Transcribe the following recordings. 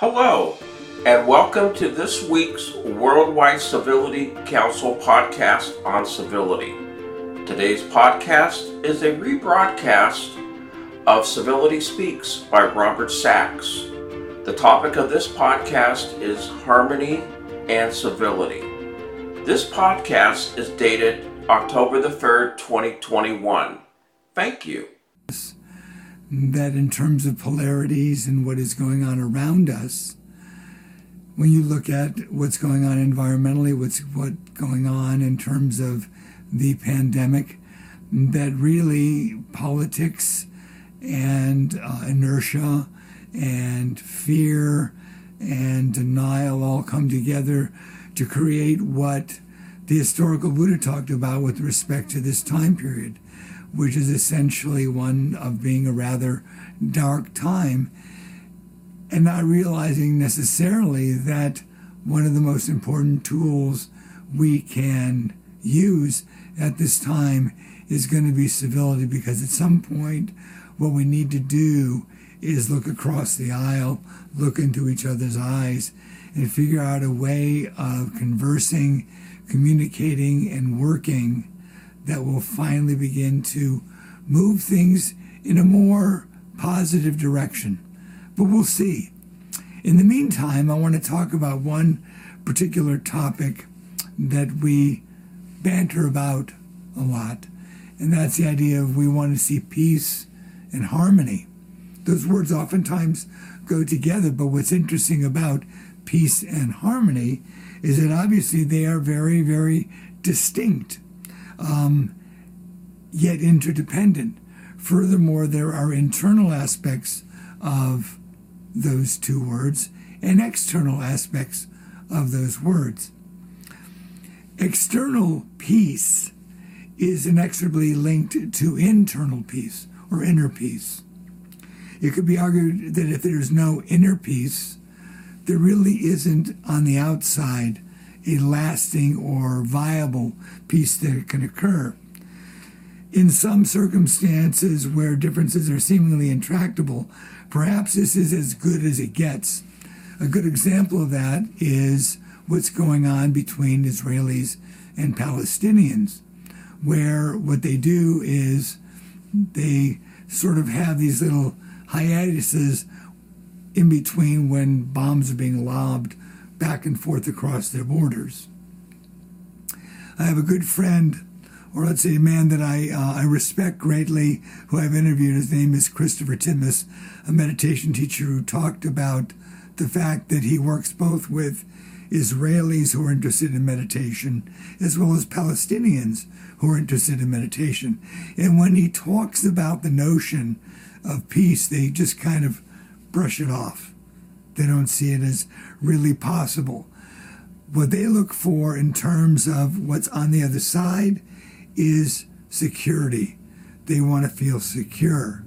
Hello, and welcome to this week's Worldwide Civility Council podcast on civility. Today's podcast is a rebroadcast of Civility Speaks by Robert Sachs. The topic of this podcast is harmony and civility. This podcast is dated October the 3rd, 2021. Thank you. That in terms of polarities and what is going on around us, when you look at what's going on environmentally, what's what going on in terms of the pandemic, that really politics and uh, inertia and fear and denial all come together to create what the historical Buddha talked about with respect to this time period, which is essentially one of being a rather dark time and not realizing necessarily that one of the most important tools we can use at this time is going to be civility because at some point what we need to do is look across the aisle, look into each other's eyes, and figure out a way of conversing, communicating, and working that will finally begin to move things in a more positive direction. But we'll see. In the meantime, I want to talk about one particular topic that we banter about a lot, and that's the idea of we want to see peace and harmony. Those words oftentimes go together, but what's interesting about peace and harmony is that obviously they are very, very distinct, um, yet interdependent. Furthermore, there are internal aspects of those two words and external aspects of those words. External peace is inexorably linked to internal peace or inner peace. It could be argued that if there's no inner peace, there really isn't on the outside a lasting or viable peace that can occur. In some circumstances where differences are seemingly intractable, perhaps this is as good as it gets. A good example of that is what's going on between Israelis and Palestinians, where what they do is they sort of have these little hiatuses in between when bombs are being lobbed back and forth across their borders. I have a good friend, or let's say a man that I, uh, I respect greatly, who I've interviewed. His name is Christopher Titmuss, a meditation teacher who talked about the fact that he works both with Israelis who are interested in meditation as well as Palestinians who are interested in meditation. And when he talks about the notion of peace, they just kind of brush it off. They don't see it as really possible. What they look for in terms of what's on the other side is security. They want to feel secure.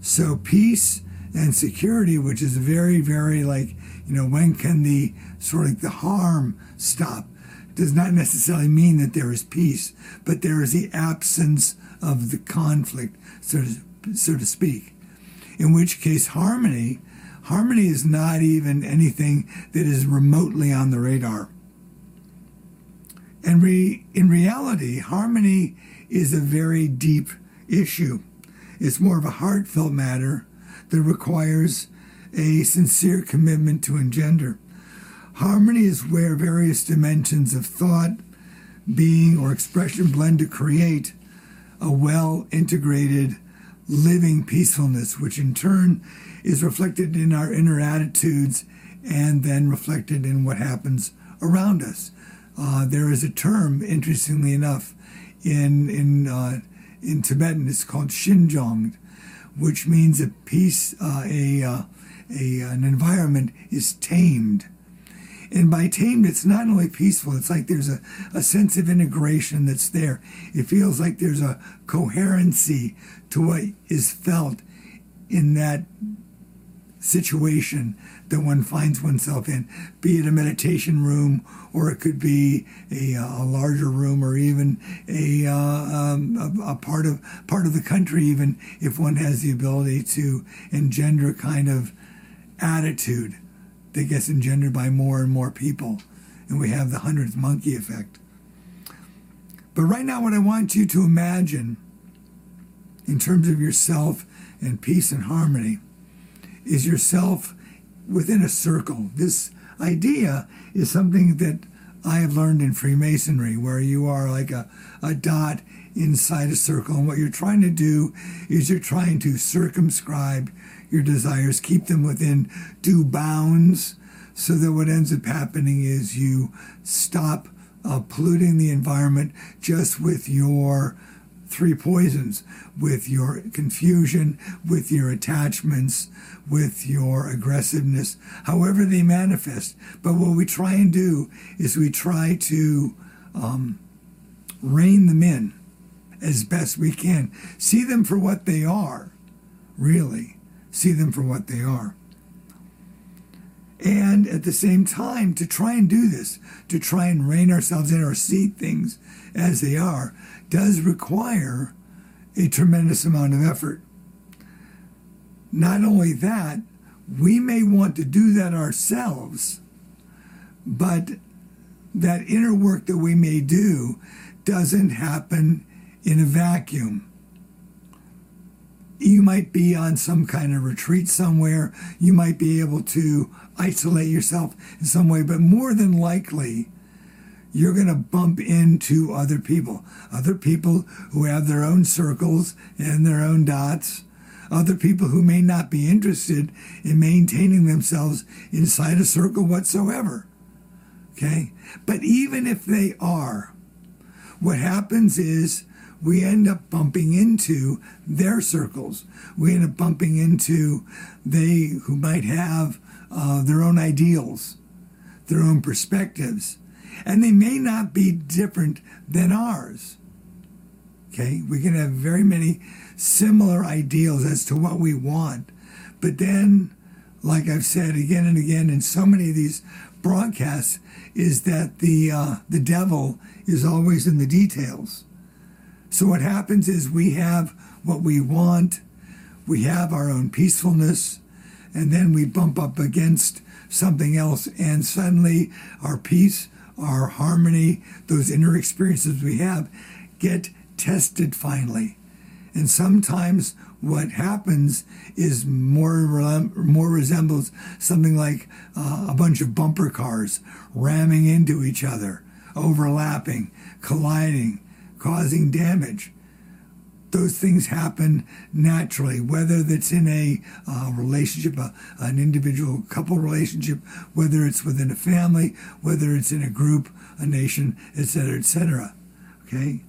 So, peace and security, which is very, very like, you know, when can the sort of the harm stop? Does not necessarily mean that there is peace, but there is the absence of the conflict, so to, so to speak in which case harmony harmony is not even anything that is remotely on the radar. And re, in reality harmony is a very deep issue. It's more of a heartfelt matter that requires a sincere commitment to engender. Harmony is where various dimensions of thought being or expression blend to create a well integrated living peacefulness, which in turn is reflected in our inner attitudes and then reflected in what happens around us. Uh, there is a term, interestingly enough, in in uh, in Tibetan. It's called Xinzhong, which means a peace, uh, a, uh, a an environment is tamed. And by tamed, it's not only peaceful, it's like there's a, a sense of integration that's there. It feels like there's a coherency to what is felt in that situation that one finds oneself in, be it a meditation room or it could be a, a larger room or even a, uh, um, a, a, part of part of the country, even if one has the ability to engender a kind of attitude that gets engendered by more and more people. And we have the hundredth monkey effect. But right now, what I want you to imagine in terms of yourself and peace and harmony is yourself within a circle. This idea is something that I have learned in Freemasonry, where you are like a, a dot inside a circle. And what you're trying to do is you're trying to circumscribe your desires, keep them within due bounds, so that what ends up happening is you stop uh, polluting the environment just with your three poisons with your confusion, with your attachments, with your aggressiveness, however they manifest. But what we try and do is we try to um, rein them in as best we can. See them for what they are, really. See them for what they are. And at the same time, to try and do this, to try and rein ourselves in or see things as they are, does require a tremendous amount of effort. Not only that, we may want to do that ourselves, but that inner work that we may do doesn't happen in a vacuum. You might be on some kind of retreat somewhere. You might be able to isolate yourself in some way, but more than likely, you're going to bump into other people, other people who have their own circles and their own dots, other people who may not be interested in maintaining themselves inside a circle whatsoever. Okay? But even if they are, what happens is we end up bumping into their circles. We end up bumping into they who might have uh, their own ideals, their own perspectives, and they may not be different than ours. Okay, we can have very many similar ideals as to what we want, but then, like I've said again and again in so many of these broadcasts, is that the uh, the devil is always in the details. So what happens is we have what we want, we have our own peacefulness, and then we bump up against something else, and suddenly our peace, our harmony, those inner experiences we have get tested finally. And sometimes what happens is more more resembles something like uh, a bunch of bumper cars ramming into each other, overlapping, colliding, causing damage those things happen naturally, whether that's in a uh, relationship, a, an individual couple relationship, whether it's within a family, whether it's in a group, a nation, etc., etc. Okay?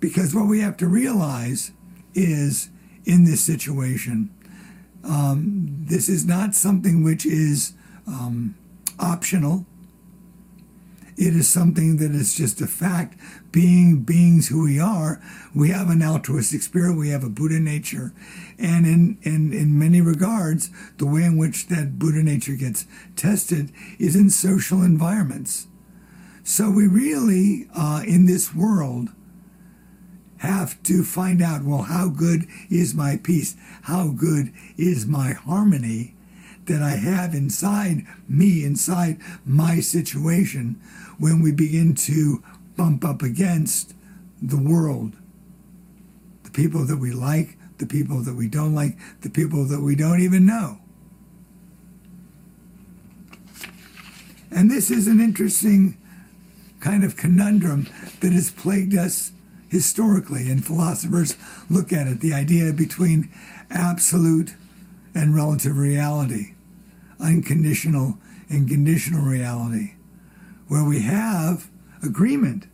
Because what we have to realize is in this situation, um, this is not something which is um, optional. It is something that is just a fact. Being beings who we are, we have an altruistic spirit, we have a Buddha nature. And in, in, in many regards, the way in which that Buddha nature gets tested is in social environments. So we really, uh, in this world, have to find out well, how good is my peace? How good is my harmony? That I have inside me, inside my situation, when we begin to bump up against the world. The people that we like, the people that we don't like, the people that we don't even know. And this is an interesting kind of conundrum that has plagued us historically, and philosophers look at it the idea between absolute and relative reality, unconditional and conditional reality, where we have agreement.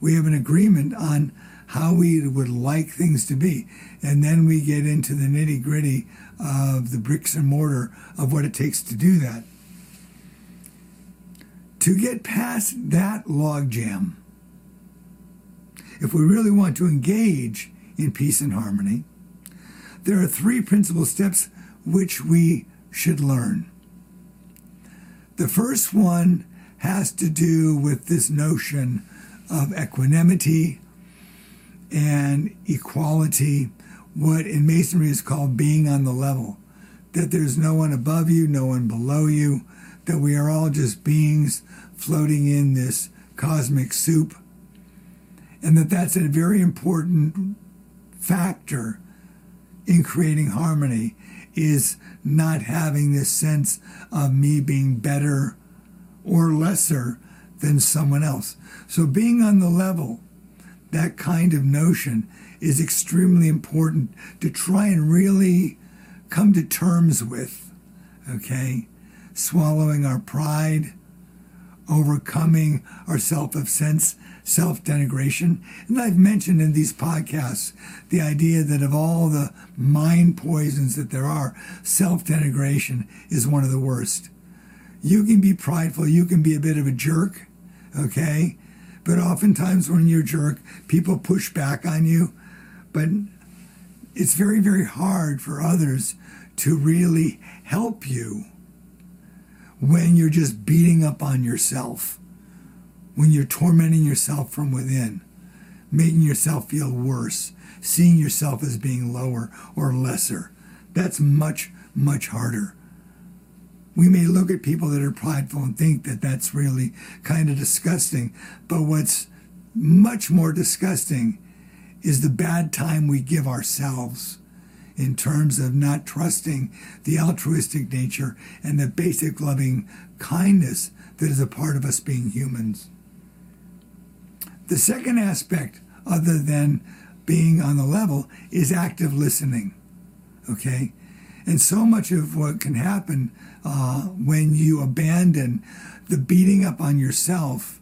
We have an agreement on how we would like things to be. And then we get into the nitty gritty of the bricks and mortar of what it takes to do that. To get past that logjam, if we really want to engage in peace and harmony, there are three principal steps which we should learn. The first one has to do with this notion of equanimity and equality, what in Masonry is called being on the level. that there's no one above you, no one below you, that we are all just beings floating in this cosmic soup, and that that's a very important factor in creating harmony is not having this sense of me being better or lesser than someone else. So being on the level, that kind of notion is extremely important to try and really come to terms with, okay? Swallowing our pride, overcoming our self of sense, self denigration. And I've mentioned in these podcasts the idea that of all the mind poisons that there are, self denigration is one of the worst. You can be prideful, you can be a bit of a jerk, okay? But oftentimes when you're a jerk, people push back on you. But it's very, very hard for others to really help you when you're just beating up on yourself, when you're tormenting yourself from within, making yourself feel worse, seeing yourself as being lower or lesser. That's much, much harder. We may look at people that are prideful and think that that's really kind of disgusting, but what's much more disgusting is the bad time we give ourselves in terms of not trusting the altruistic nature and the basic loving kindness that is a part of us being humans. The second aspect, other than being on the level, is active listening. Okay? And so much of what can happen uh, when you abandon the beating up on yourself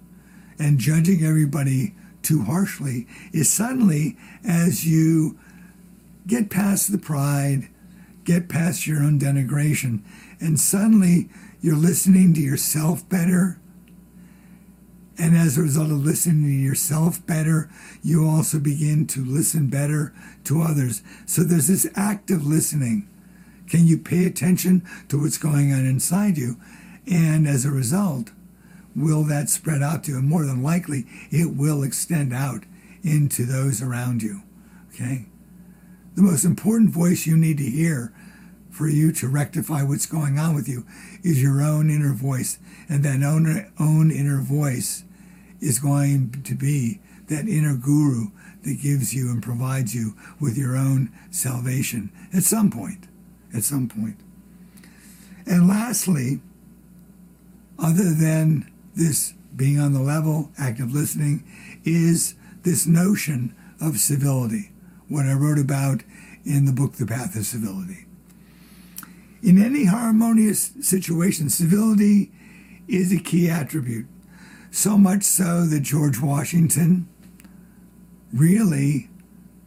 and judging everybody too harshly is suddenly as you get past the pride, get past your own denigration, and suddenly you're listening to yourself better. And as a result of listening to yourself better, you also begin to listen better to others. So there's this active listening. Can you pay attention to what's going on inside you? And as a result, will that spread out to you? And more than likely, it will extend out into those around you. Okay? the most important voice you need to hear for you to rectify what's going on with you is your own inner voice. And that own, own inner voice is going to be that inner guru that gives you and provides you with your own salvation at some point. At some point. And lastly, other than this being on the level, active listening, is this notion of civility what I wrote about in the book, The Path of Civility. In any harmonious situation, civility is a key attribute. So much so that George Washington really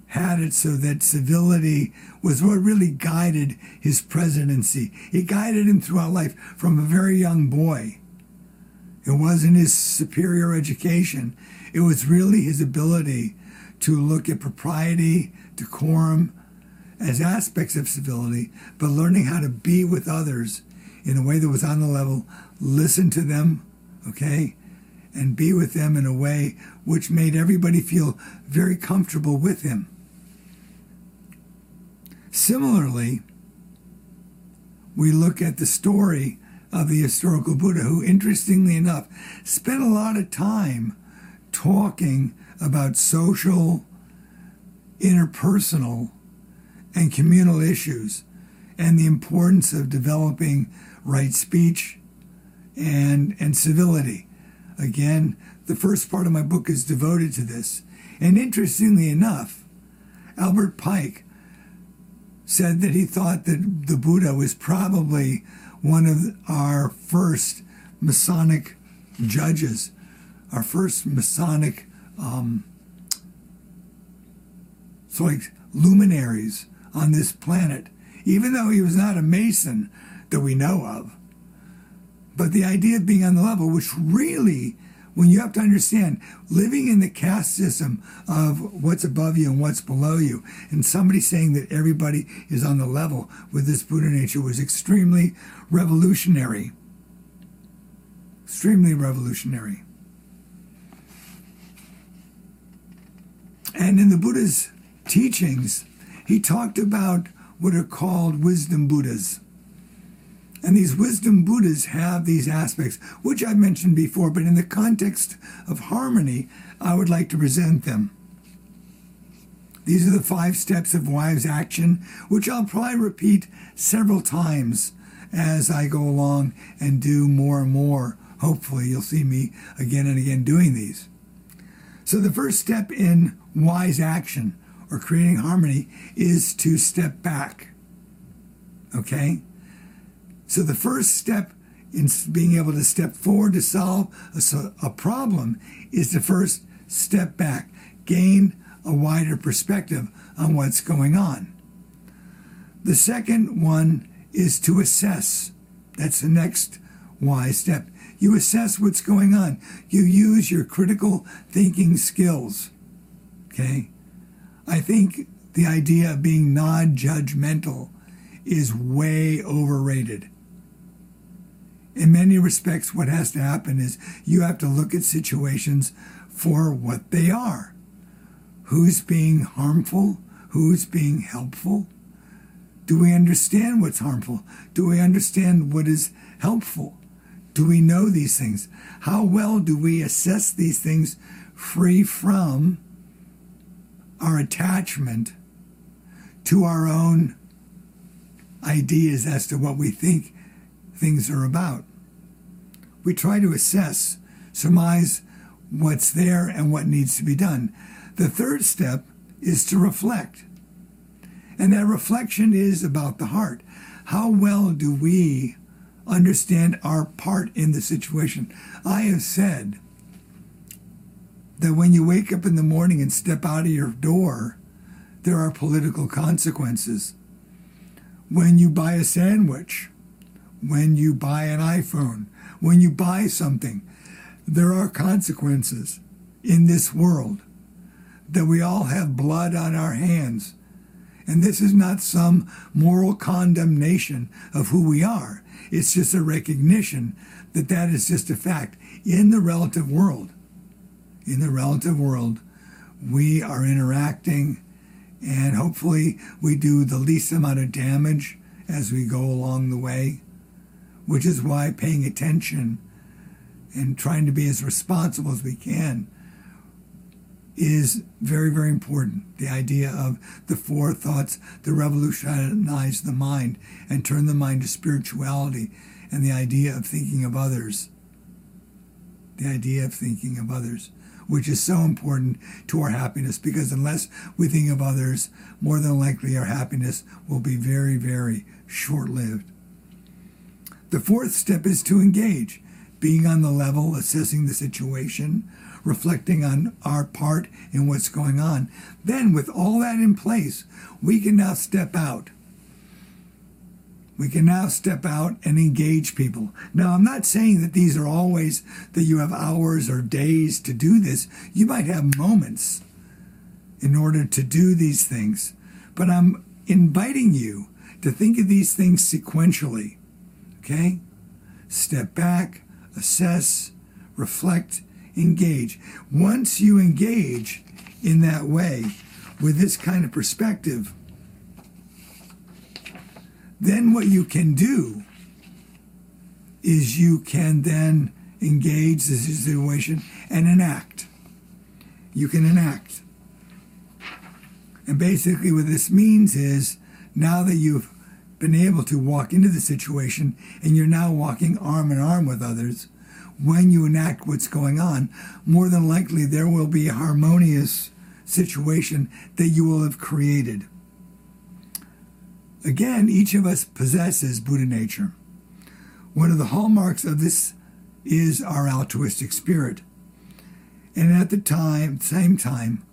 had it so that civility was what really guided his presidency. It guided him throughout life from a very young boy. It wasn't his superior education, it was really his ability to look at propriety, decorum as aspects of civility, but learning how to be with others in a way that was on the level, listen to them, okay, and be with them in a way which made everybody feel very comfortable with him. Similarly, we look at the story of the historical Buddha, who, interestingly enough, spent a lot of time talking about social, interpersonal, and communal issues, and the importance of developing right speech and, and civility. Again, the first part of my book is devoted to this. And interestingly enough, Albert Pike said that he thought that the Buddha was probably one of our first Masonic judges, our first Masonic um, so like luminaries on this planet, even though he was not a Mason that we know of. But the idea of being on the level, which really, when you have to understand, living in the caste system of what's above you and what's below you, and somebody saying that everybody is on the level with this Buddha nature was extremely revolutionary. Extremely revolutionary. And in the Buddha's teachings, he talked about what are called wisdom Buddhas. And these wisdom Buddhas have these aspects, which I've mentioned before, but in the context of harmony, I would like to present them. These are the five steps of wise action, which I'll probably repeat several times as I go along and do more and more. Hopefully, you'll see me again and again doing these. So, the first step in wise action or creating harmony is to step back. Okay? So, the first step in being able to step forward to solve a, a problem is to first step back, gain a wider perspective on what's going on. The second one is to assess. That's the next wise step. You assess what's going on. You use your critical thinking skills. Okay? I think the idea of being non judgmental is way overrated. In many respects, what has to happen is you have to look at situations for what they are who's being harmful, who's being helpful. Do we understand what's harmful? Do we understand what is helpful? Do we know these things? How well do we assess these things free from our attachment to our own ideas as to what we think things are about? We try to assess, surmise what's there and what needs to be done. The third step is to reflect. And that reflection is about the heart. How well do we understand our part in the situation? I have said that when you wake up in the morning and step out of your door, there are political consequences. When you buy a sandwich, when you buy an iPhone, when you buy something, there are consequences in this world that we all have blood on our hands. And this is not some moral condemnation of who we are. It's just a recognition that that is just a fact. In the relative world, in the relative world, we are interacting and hopefully we do the least amount of damage as we go along the way, which is why paying attention and trying to be as responsible as we can is very, very important. The idea of the four thoughts that revolutionize the mind and turn the mind to spirituality, and the idea of thinking of others. The idea of thinking of others, which is so important to our happiness, because unless we think of others, more than likely our happiness will be very, very short lived. The fourth step is to engage, being on the level, assessing the situation, reflecting on our part in what's going on. Then, with all that in place, we can now step out. We can now step out and engage people. Now, I'm not saying that these are always that you have hours or days to do this. You might have moments in order to do these things. But I'm inviting you to think of these things sequentially. Okay? Step back, assess, reflect, engage. Once you engage in that way with this kind of perspective, then what you can do is you can then engage the situation and enact. You can enact. And basically, what this means is now that you've been able to walk into the situation and you're now walking arm in arm with others, when you enact what's going on, more than likely there will be a harmonious situation that you will have created. Again, each of us possesses Buddha nature. One of the hallmarks of this is our altruistic spirit. And at the time, same time,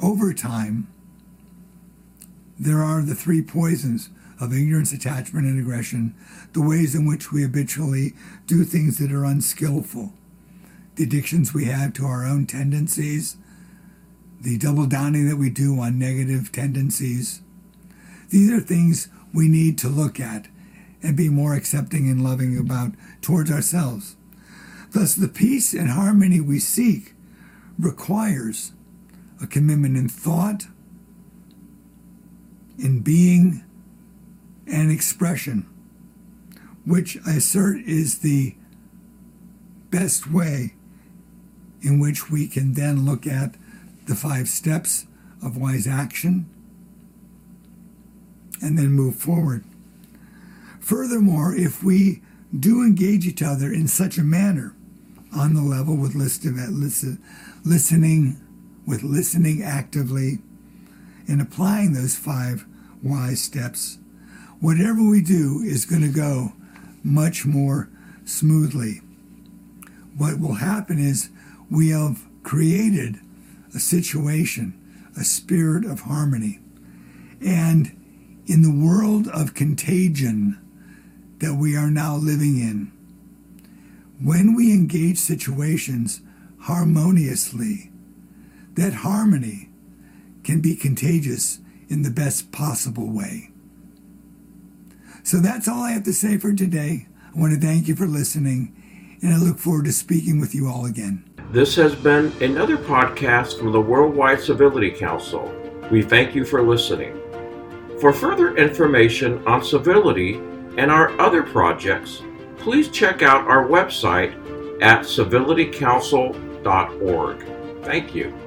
over time, there are the three poisons of ignorance, attachment, and aggression, the ways in which we habitually do things that are unskillful, the addictions we have to our own tendencies, the double downing that we do on negative tendencies. These are things we need to look at and be more accepting and loving about towards ourselves. Thus, the peace and harmony we seek requires a commitment in thought, in being, and expression. which I assert is the best way in which we can then look at the five steps of wise action and then move forward. Furthermore, if we do engage each other in such a manner on the level with listen, listening, with listening actively, and applying those five wise steps, whatever we do is going to go much more smoothly. What will happen is we have created a situation, a spirit of harmony. And in the world of contagion that we are now living in, when we engage situations harmoniously, that harmony can be contagious in the best possible way. So that's all I have to say for today. I want to thank you for listening, and I look forward to speaking with you all again. This has been another podcast from the Worldwide Civility Council. We thank you for listening. For further information on civility and our other projects, please check out our website at civilitycouncil.org. Thank you.